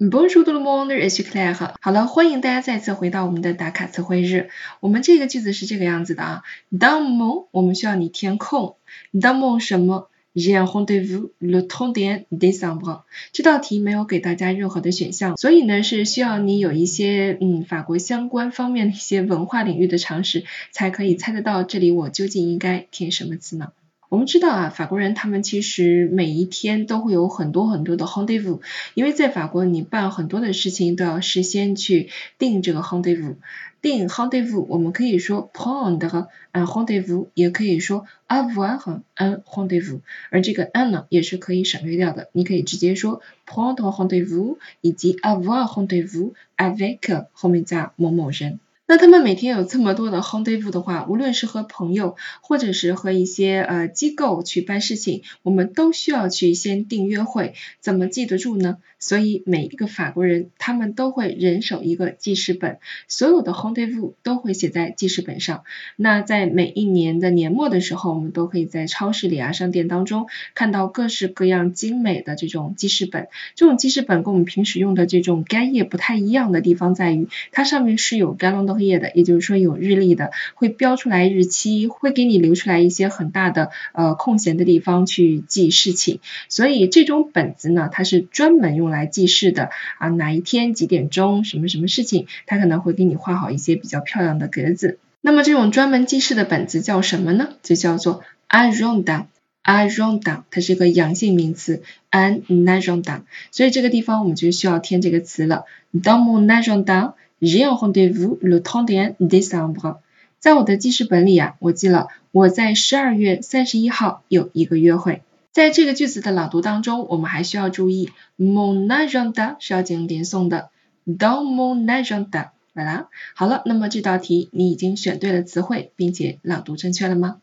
Bonjour tout le monde, je suis Claire。好了，欢迎大家再次回到我们的打卡词汇日。我们这个句子是这个样子的啊，Dans mon，我们需要你填空，Dans mon 什么？J'ai un rendez-vous le 31 décembre。这道题没有给大家任何的选项，所以呢是需要你有一些嗯法国相关方面的一些文化领域的常识，才可以猜得到这里我究竟应该填什么词呢？我们知道啊，法国人他们其实每一天都会有很多很多的 rendezvous，因为在法国你办很多的事情都要事先去定这个 rendezvous。定 rendezvous 我们可以说 prendre un rendezvous，也可以说 avoir un rendezvous，而这个 un 呢也是可以省略掉的，你可以直接说 prendre rendezvous 以及 avoir rendezvous avec 后面加某某人。那他们每天有这么多的 rendezvous 的话，无论是和朋友，或者是和一些呃机构去办事情，我们都需要去先订约会，怎么记得住呢？所以每一个法国人，他们都会人手一个记事本，所有的 rendezvous 都会写在记事本上。那在每一年的年末的时候，我们都可以在超市里啊、商店当中看到各式各样精美的这种记事本。这种记事本跟我们平时用的这种干页不太一样的地方在于，它上面是有干隆的。作业的，也就是说有日历的，会标出来日期，会给你留出来一些很大的呃空闲的地方去记事情。所以这种本子呢，它是专门用来记事的啊，哪一天几点钟什么什么事情，它可能会给你画好一些比较漂亮的格子。那么这种专门记事的本子叫什么呢？就叫做 agenda，agenda，它是一个阳性名词，agenda。所以这个地方我们就需要填这个词了，dans mon agenda。J'ai un rendez-vous le 31 décembre。在我的记事本里啊，我记了我在十二月三十一号有一个约会。在这个句子的朗读当中，我们还需要注意，mon agenda 是要进行连诵的，dans mon agenda。好了，好了，那么这道题你已经选对了词汇，并且朗读正确了吗？